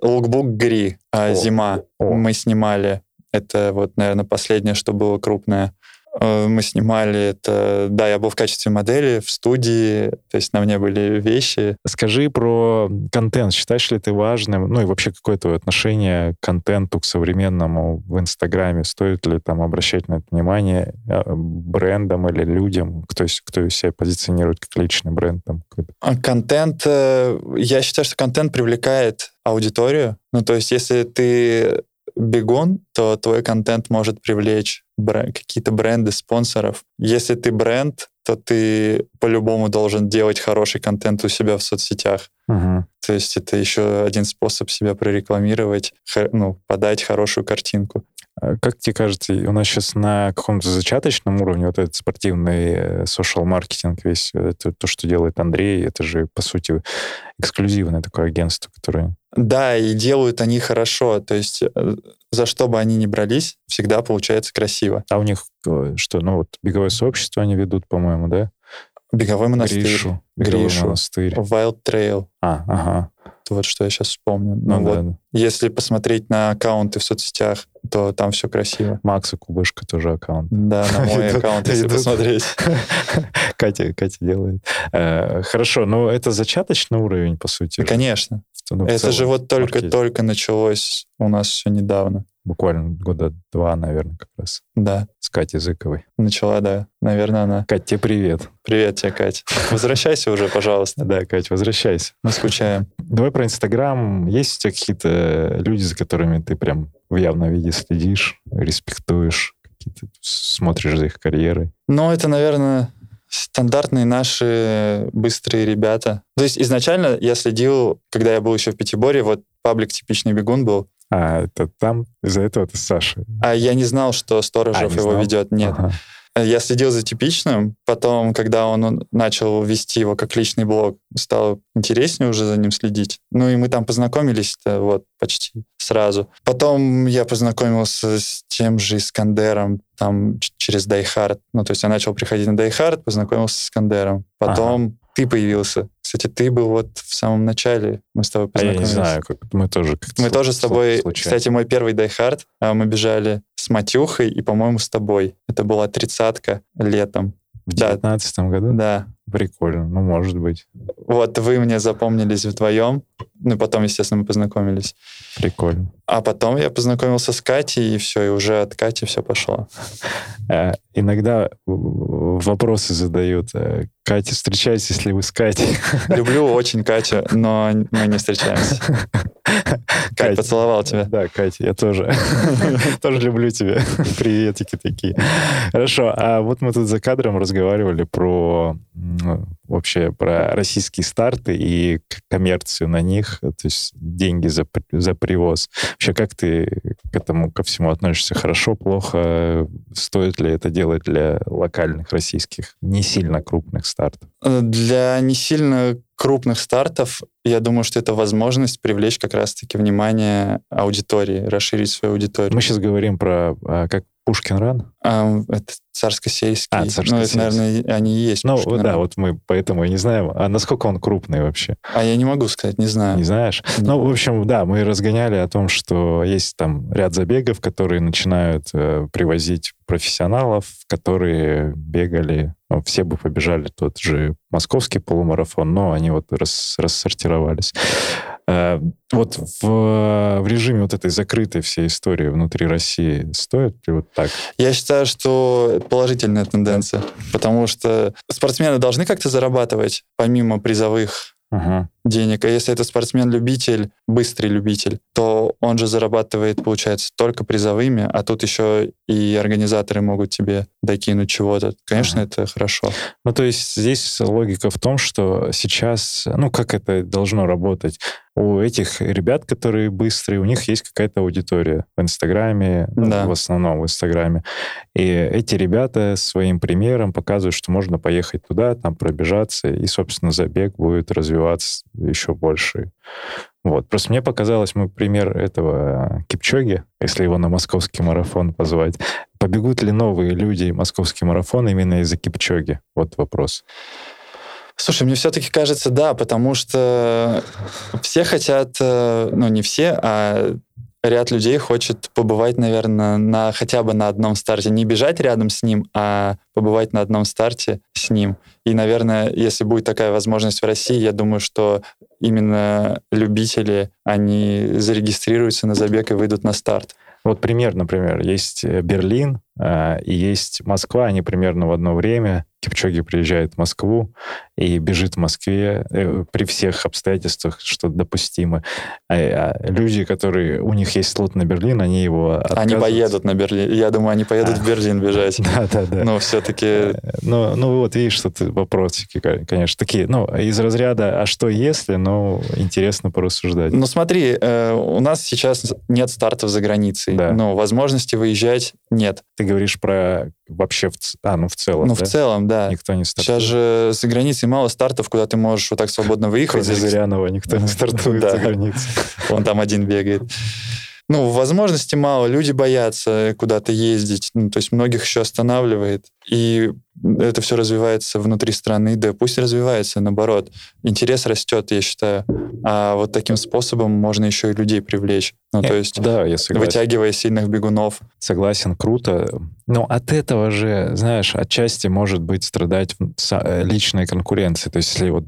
C: Лукбук Гри, а,
B: О.
C: зима.
B: О.
C: Мы снимали. Это вот, наверное, последнее, что было крупное. Э, мы снимали это... Да, я был в качестве модели в студии, то есть на мне были вещи.
B: Скажи про контент. Считаешь ли ты важным, ну и вообще какое то отношение к контенту, к современному в Инстаграме? Стоит ли там обращать на это внимание э, брендам или людям, кто, кто себя позиционирует как личный бренд? Там,
C: а контент... Э, я считаю, что контент привлекает аудиторию. Ну, то есть если ты бегун, то твой контент может привлечь бренд, какие-то бренды, спонсоров. Если ты бренд, то ты по-любому должен делать хороший контент у себя в соцсетях.
B: Угу.
C: То есть это еще один способ себя прорекламировать, ну, подать хорошую картинку.
B: А как тебе кажется, у нас сейчас на каком-то зачаточном уровне вот этот спортивный social маркетинг весь, это то, что делает Андрей, это же, по сути, эксклюзивное такое агентство, которое...
C: Да, и делают они хорошо. То есть э, за что бы они ни брались, всегда получается красиво.
B: А у них э, что, ну вот беговое сообщество они ведут, по-моему, да?
C: Беговой монастырь.
B: Гришу. Беговой
C: Гришу.
B: монастырь.
C: Wild Trail.
B: А, ага.
C: Вот что я сейчас вспомню.
B: Ну,
C: ну
B: да,
C: вот,
B: да.
C: Если посмотреть на аккаунты в соцсетях, то там все красиво.
B: Макса Кубышка тоже аккаунт.
C: Да, на мой аккаунт, если посмотреть.
B: Катя, Катя делает. Э, Хорошо, но это зачаточный уровень, по сути.
C: Да. Конечно.
B: Ну,
C: Это же вот только-только началось у нас все недавно.
B: Буквально года два, наверное, как раз.
C: Да,
B: С Катей Зыковой.
C: начала, да. Наверное, она.
B: Кать, тебе привет.
C: Привет тебе, Кать. Возвращайся уже, пожалуйста.
B: Да, Кать, возвращайся.
C: Мы скучаем.
B: Давай про Инстаграм. Есть у тебя какие-то люди, за которыми ты прям в явном виде следишь, респектуешь, какие-то смотришь за их карьерой?
C: Ну, это, наверное, стандартные наши быстрые ребята. То есть изначально я следил, когда я был еще в Пятиборе, вот паблик «Типичный бегун» был,
B: А, это там, из-за этого ты с Сашей?
C: а я не знал, что Сторожев
B: А,
C: его
B: знал?
C: ведет. Нет.
B: Ага.
C: Я следил за типичным, потом, когда он, начал вести его как личный блог, стало интереснее уже за ним следить. Ну и мы там познакомились вот почти сразу. Потом я познакомился с тем же Искандером там через Die Hard. Ну то есть я начал приходить на Die Hard, познакомился с Искандером. Потом ты появился. Кстати, ты был вот в самом начале. Мы с тобой
B: А я не
C: познакомились.
B: знаю, как мы тоже как-то
C: Мы тоже с тобой,
B: случайно.
C: кстати, мой первый дайхард, а, мы бежали с Матюхой и, по-моему, с тобой. Это была тридцатка летом.
B: В
C: да.
B: девятнадцатом году?
C: Да.
B: Прикольно, ну, может быть.
C: Вот вы мне запомнились вдвоем. Ну, потом, естественно, мы познакомились.
B: Прикольно.
C: А потом я познакомился с Катей, и все, и уже от Кати все пошло.
B: Э, Иногда вопросы задают. э, Катя, встречаетесь ли вы с Катей?
C: Люблю очень Катю, но мы не встречаемся.
B: Катя.
C: поцеловал тебя.
B: Да, Катя, я тоже. Тоже люблю тебя. Приветики такие. Хорошо, а вот мы тут за кадром разговаривали про вообще про российские старты и коммерцию на них, то есть деньги за, за привоз. Вообще, как ты к этому ко всему относишься? Хорошо, плохо? Стоит ли это делать для локальных российских, не сильно крупных стартов?
C: Э, Для не сильно крупных стартов, я думаю, что это возможность привлечь как раз-таки внимание аудитории, расширить свою аудиторию.
B: Мы сейчас говорим про а, как Пушкин Ран.
C: А, это царско-сельский.
B: А,
C: Ну, это, наверное, они и есть.
B: Ну,
C: Пушкин
B: да,
C: Ран.
B: вот мы поэтому и не знаем. А насколько он крупный вообще?
C: А я не могу сказать, не знаю.
B: Не знаешь?
C: Нет.
B: Ну, в общем, да, мы разгоняли о том, что есть там ряд забегов, которые начинают э, привозить профессионалов, которые бегали, ну, все бы побежали тот же московский полумарафон, но они вот рас- рассортировались. Э, вот в, в режиме вот этой закрытой всей истории внутри России стоит ли вот так?
C: Я считаю, что положительная тенденция, потому что спортсмены должны как-то зарабатывать помимо призовых
B: Ага.
C: денег. А если это спортсмен-любитель, быстрый любитель, то он же зарабатывает, получается, только призовыми, а тут еще и организаторы могут тебе докинуть чего-то. Конечно,
B: Ага.
C: это хорошо.
B: Ну, то есть здесь логика в том, что сейчас, ну, как это должно работать? У этих ребят, которые быстрые, у них есть какая-то аудитория в Инстаграме, ну,
C: Да.
B: в основном в Инстаграме. И эти ребята своим примером показывают, что можно поехать туда, там пробежаться, и, собственно, забег будет развиваться еще больше. Вот. Просто мне показалось, мы пример этого Кипчоги, если его на московский марафон позвать. Побегут ли новые люди московский марафон именно из-за Кипчоги? Вот вопрос.
C: Слушай, мне все-таки кажется, да, потому что все хотят, э, ну не все, а ряд людей хочет побывать, наверное, на хотя бы на одном старте. Не бежать рядом с ним, а побывать на одном старте с ним. И, наверное, если будет такая возможность в России, я думаю, что именно любители, они зарегистрируются на забег и выйдут на старт.
B: Вот пример, например, есть э, Берлин и есть Москва, они примерно в одно время. Кипчоги приезжает в Москву и бежит в Москве э, при всех обстоятельствах, что допустимо. А, а люди, которые... У них есть слот на Берлин, они его
C: Они поедут на Берлин. Я думаю, они поедут а. в Берлин бежать.
B: Да, да, да.
C: Но все-таки... Э,
B: ну, ну вот видишь, что ты вопросики, конечно, такие, ну, из разряда «а что если?», ну, интересно порассуждать.
C: Ну, смотри, э, у нас сейчас нет стартов за границей. Да. Но возможности выезжать нет.
B: Ты говоришь про вообще в, а, ну, в целом,
C: Ну,
B: да?
C: в целом, да.
B: Никто не стартует.
C: Сейчас же за границей мало стартов, куда ты можешь вот так свободно выехать.
B: Кроме Зырянова никто не стартует за границей.
C: Он там один бегает. Ну, возможностей мало, люди боятся куда-то ездить, ну, то есть многих еще останавливает. И это все развивается внутри страны, да пусть развивается, наоборот. Интерес растет, я считаю. А вот таким способом можно еще и людей привлечь. Ну, то есть,
B: да, я согласен.
C: вытягивая сильных бегунов.
B: Согласен, круто. Но от этого же, знаешь, отчасти может быть страдать э, личная конкуренция. То есть, если вот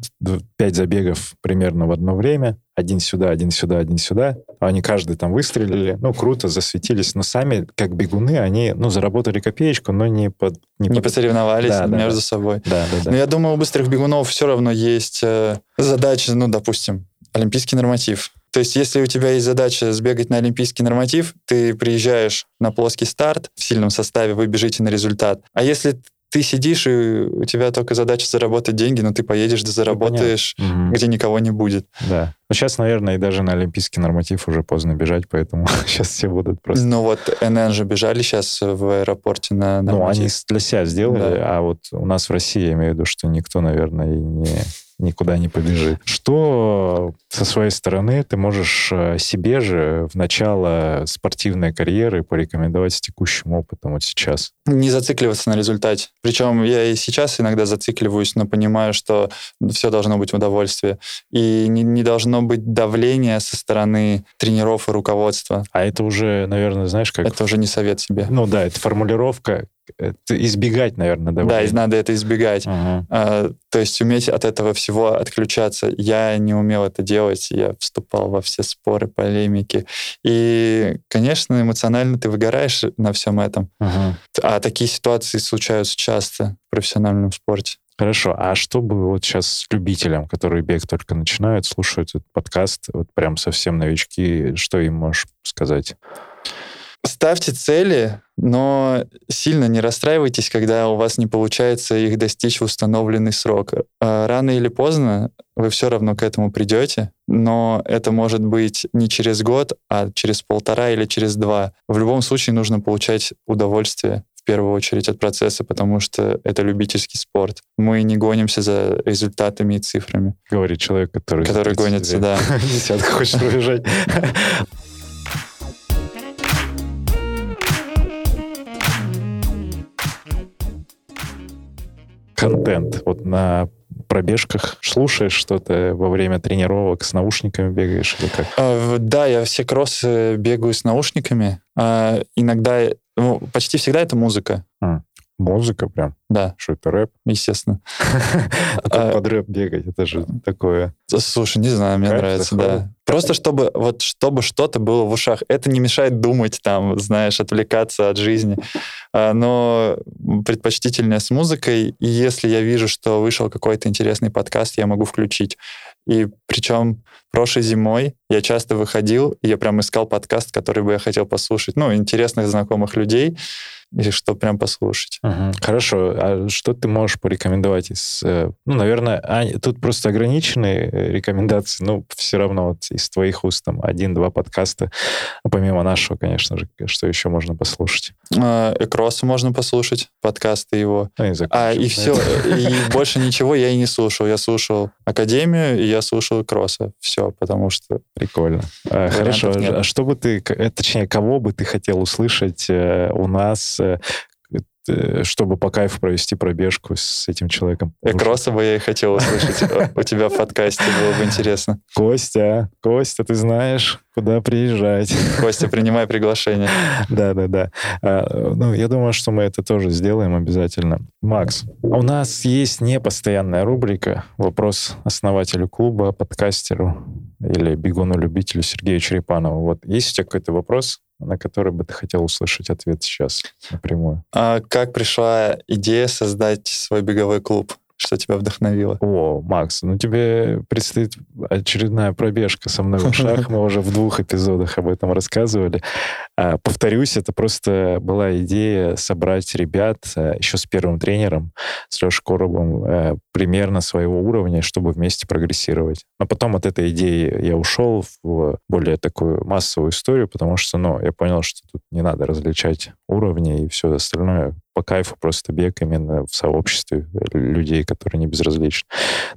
B: пять забегов примерно в одно время, один сюда, один сюда, один сюда, они каждый там выстрелили, ну, круто, засветились, но сами, как бегуны, они, ну, заработали копеечку, но не под...
C: Не, не под... посоревновались да, между да, собой.
B: Да, да, да.
C: Но я думаю, у быстрых бегунов все равно есть э, задача, ну, допустим, олимпийский норматив. То есть, если у тебя есть задача сбегать на олимпийский норматив, ты приезжаешь на плоский старт в сильном составе, вы бежите на результат. А если ты сидишь, и у тебя только задача заработать деньги, но ты поедешь, да заработаешь, ну, где никого не будет.
B: Да. Ну, сейчас, наверное, и даже на олимпийский норматив уже поздно бежать, поэтому сейчас все будут просто...
C: Ну, вот НН же бежали сейчас в аэропорте на
B: норматив. Ну, они для себя сделали, да. а вот у нас в России, я имею в виду, что никто, наверное, и не никуда не побежит. Что со своей стороны ты можешь э, себе же в начало спортивной карьеры порекомендовать с текущим опытом вот сейчас?
C: Не зацикливаться на результате. Причем я и сейчас иногда зацикливаюсь, но понимаю, что все должно быть в удовольствии. И не, не должно быть давления со стороны тренеров и руководства.
B: А это уже, наверное, знаешь, как...
C: Это уже не совет себе.
B: Ну да, это формулировка, это избегать, наверное,
C: давления. Да, надо это избегать.
B: Ага.
C: А, то есть уметь от этого всего отключаться. Я не умел это делать, я вступал во все споры, полемики. И, конечно, эмоционально ты выгораешь на всем этом.
B: Ага.
C: А такие ситуации случаются часто в профессиональном спорте.
B: Хорошо. А что бы вот сейчас любителям, которые бег только начинают, слушают этот подкаст, вот прям совсем новички, что им можешь сказать?
C: Ставьте цели, но сильно не расстраивайтесь, когда у вас не получается их достичь в установленный срок. А рано или поздно вы все равно к этому придете, но это может быть не через год, а через полтора или через два. В любом случае нужно получать удовольствие в первую очередь от процесса, потому что это любительский спорт. Мы не гонимся за результатами и цифрами.
B: Говорит человек, который...
C: Который гонится, да.
B: Десятка хочет пробежать. контент? Вот на пробежках слушаешь что-то во время тренировок, с наушниками бегаешь или как?
C: А, да, я все кроссы бегаю с наушниками. А, иногда, ну, почти всегда это музыка.
B: А. Музыка прям?
C: Да.
B: Что это рэп?
C: Естественно.
B: А под рэп бегать, это же такое...
C: Слушай, не знаю, мне нравится, да. Просто чтобы вот чтобы что-то было в ушах. Это не мешает думать там, знаешь, отвлекаться от жизни. А, но предпочтительнее с музыкой. И если я вижу, что вышел какой-то интересный подкаст, я могу включить. И причем прошлой зимой я часто выходил, и я прям искал подкаст, который бы я хотел послушать. Ну, интересных знакомых людей или что прям послушать.
B: Угу. Хорошо. А что ты можешь порекомендовать из... Э, ну, наверное, а, тут просто ограниченные э, рекомендации, но все равно вот из твоих уст там один-два подкаста, помимо нашего, конечно же, что еще можно послушать?
C: А, Экроса можно послушать, подкасты его. Ну, и, а, и все. И больше ничего я и не слушал. Я слушал Академию, и я слушал Экроса. Все, потому что...
B: Прикольно. А, хорошо. А что бы ты... Точнее, кого бы ты хотел услышать э, у нас Э, э, чтобы по кайфу провести пробежку с этим человеком.
C: Экроса бы я и хотел услышать у тебя в подкасте, было бы интересно.
B: Костя, Костя, ты знаешь, Куда приезжать?
C: Костя, принимай приглашение.
B: Да, да, да. Ну, я думаю, что мы это тоже сделаем обязательно. Макс, у нас есть непостоянная рубрика «Вопрос основателю клуба, подкастеру или бегуну-любителю Сергею Черепанову». Вот есть у тебя какой-то вопрос, на который бы ты хотел услышать ответ сейчас напрямую?
C: А как пришла идея создать свой беговой клуб? Что тебя вдохновило?
B: О, Макс, ну тебе предстоит очередная пробежка со мной в шаг. Мы уже в двух эпизодах об этом рассказывали. А, повторюсь, это просто была идея собрать ребят а, еще с первым тренером, с Лешей Коробом, а, примерно своего уровня, чтобы вместе прогрессировать. Но потом от этой идеи я ушел в более такую массовую историю, потому что, ну, я понял, что тут не надо различать уровни и все остальное по кайфу просто бег именно в сообществе людей, которые не безразличны.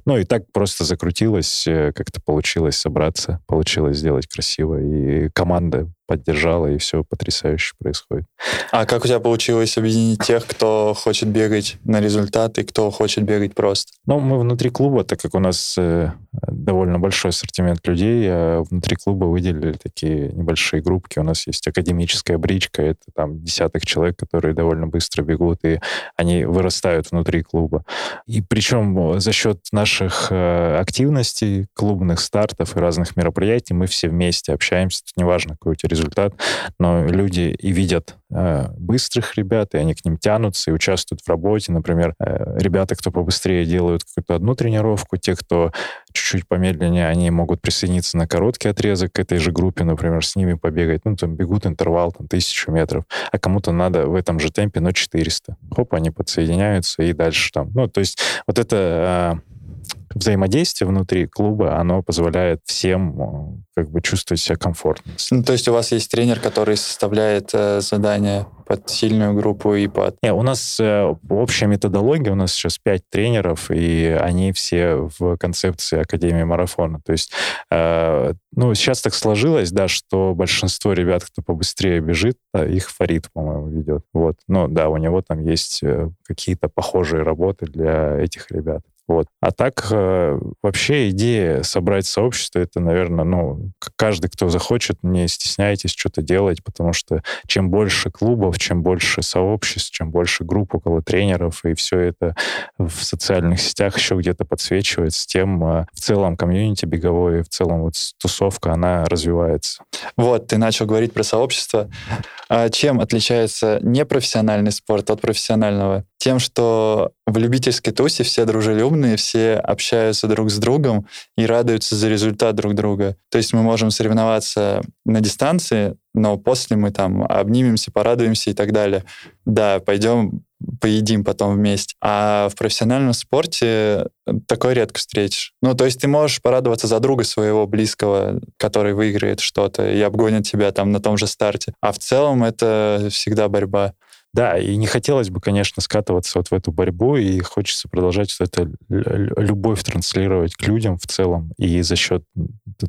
B: Ну и так просто закрутилось, э, как-то получилось собраться, получилось сделать красиво, и команда поддержала, и все потрясающе происходит.
C: А как у тебя получилось объединить тех, кто хочет бегать на результат и кто хочет бегать просто?
B: Ну, мы внутри клуба, так как у нас э, довольно большой ассортимент людей, а внутри клуба выделили такие небольшие группки. У нас есть академическая бричка, это там десяток человек, которые довольно быстро бегут, и они вырастают внутри клуба. И причем за счет наших э, активностей, клубных стартов и разных мероприятий мы все вместе общаемся. Тут неважно, какой у тебя результат результат, но люди и видят э, быстрых ребят, и они к ним тянутся и участвуют в работе. Например, э, ребята, кто побыстрее делают какую-то одну тренировку, те, кто чуть-чуть помедленнее, они могут присоединиться на короткий отрезок к этой же группе, например, с ними побегать. Ну, там бегут интервал, там, тысячу метров, а кому-то надо в этом же темпе, но 400. Хоп, они подсоединяются и дальше там. Ну, то есть вот это э, взаимодействие внутри клуба, оно позволяет всем э, как бы чувствовать себя комфортно.
C: Ну, то есть у вас есть тренер, который составляет э, задания под сильную группу и под...
B: Не, у нас э, общая методология, у нас сейчас пять тренеров, и они все в концепции Академии марафона. То есть, э, ну, сейчас так сложилось, да, что большинство ребят, кто побыстрее бежит, да, их Фарид, по-моему, ведет. Вот. Но да, у него там есть э, какие-то похожие работы для этих ребят. Вот. А так э, вообще идея собрать сообщество, это, наверное, ну, каждый, кто захочет, не стесняйтесь что-то делать, потому что чем больше клубов, чем больше сообществ, чем больше групп около тренеров, и все это в социальных сетях еще где-то подсвечивается, тем э, в целом комьюнити беговой, в целом вот тусовка, она развивается.
C: Вот, ты начал говорить про сообщество. А чем отличается непрофессиональный спорт от профессионального? Тем, что в любительской тусе все дружелюбные, все общаются друг с другом и радуются за результат друг друга. То есть мы можем соревноваться на дистанции, но после мы там обнимемся, порадуемся и так далее. Да, пойдем поедим потом вместе. А в профессиональном спорте такое редко встретишь. Ну, то есть ты можешь порадоваться за друга своего близкого, который выиграет что-то и обгонит тебя там на том же старте. А в целом это всегда борьба.
B: Да, и не хотелось бы, конечно, скатываться вот в эту борьбу, и хочется продолжать вот эту любовь транслировать к людям в целом. И за счет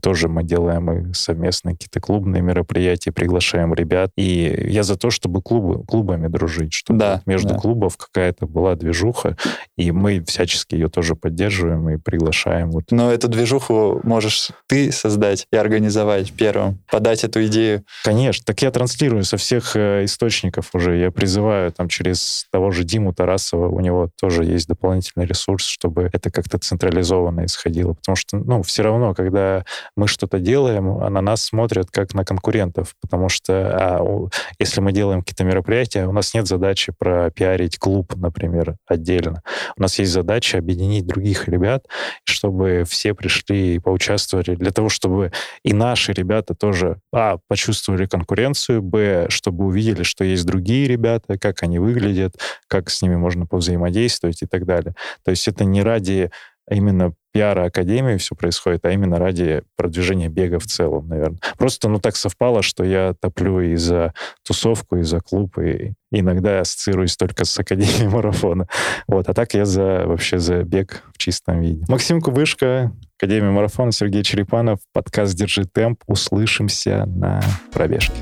B: тоже мы делаем и совместные какие-то клубные мероприятия, приглашаем ребят. И я за то, чтобы клубы, клубами дружить, чтобы да, между да. клубов какая-то была движуха, и мы всячески ее тоже поддерживаем и приглашаем. Вот.
C: Но эту движуху можешь ты создать и организовать первым, подать эту идею.
B: Конечно, так я транслирую со всех э, источников уже. Я приз призываю там через того же Диму Тарасова, у него тоже есть дополнительный ресурс, чтобы это как-то централизованно исходило. Потому что, ну, все равно, когда мы что-то делаем, а на нас смотрят как на конкурентов, потому что а, если мы делаем какие-то мероприятия, у нас нет задачи пропиарить клуб, например, отдельно. У нас есть задача объединить других ребят, чтобы все пришли и поучаствовали, для того, чтобы и наши ребята тоже, а, почувствовали конкуренцию, б, чтобы увидели, что есть другие ребята, ребята, как они выглядят, как с ними можно повзаимодействовать и так далее. То есть это не ради именно пиара Академии все происходит, а именно ради продвижения бега в целом, наверное. Просто, ну, так совпало, что я топлю и за тусовку, и за клуб, и иногда ассоциируюсь только с Академией марафона. Вот, а так я за, вообще за бег в чистом виде. Максим Кубышко, Академия марафона, Сергей Черепанов, подкаст «Держи темп». Услышимся на пробежке.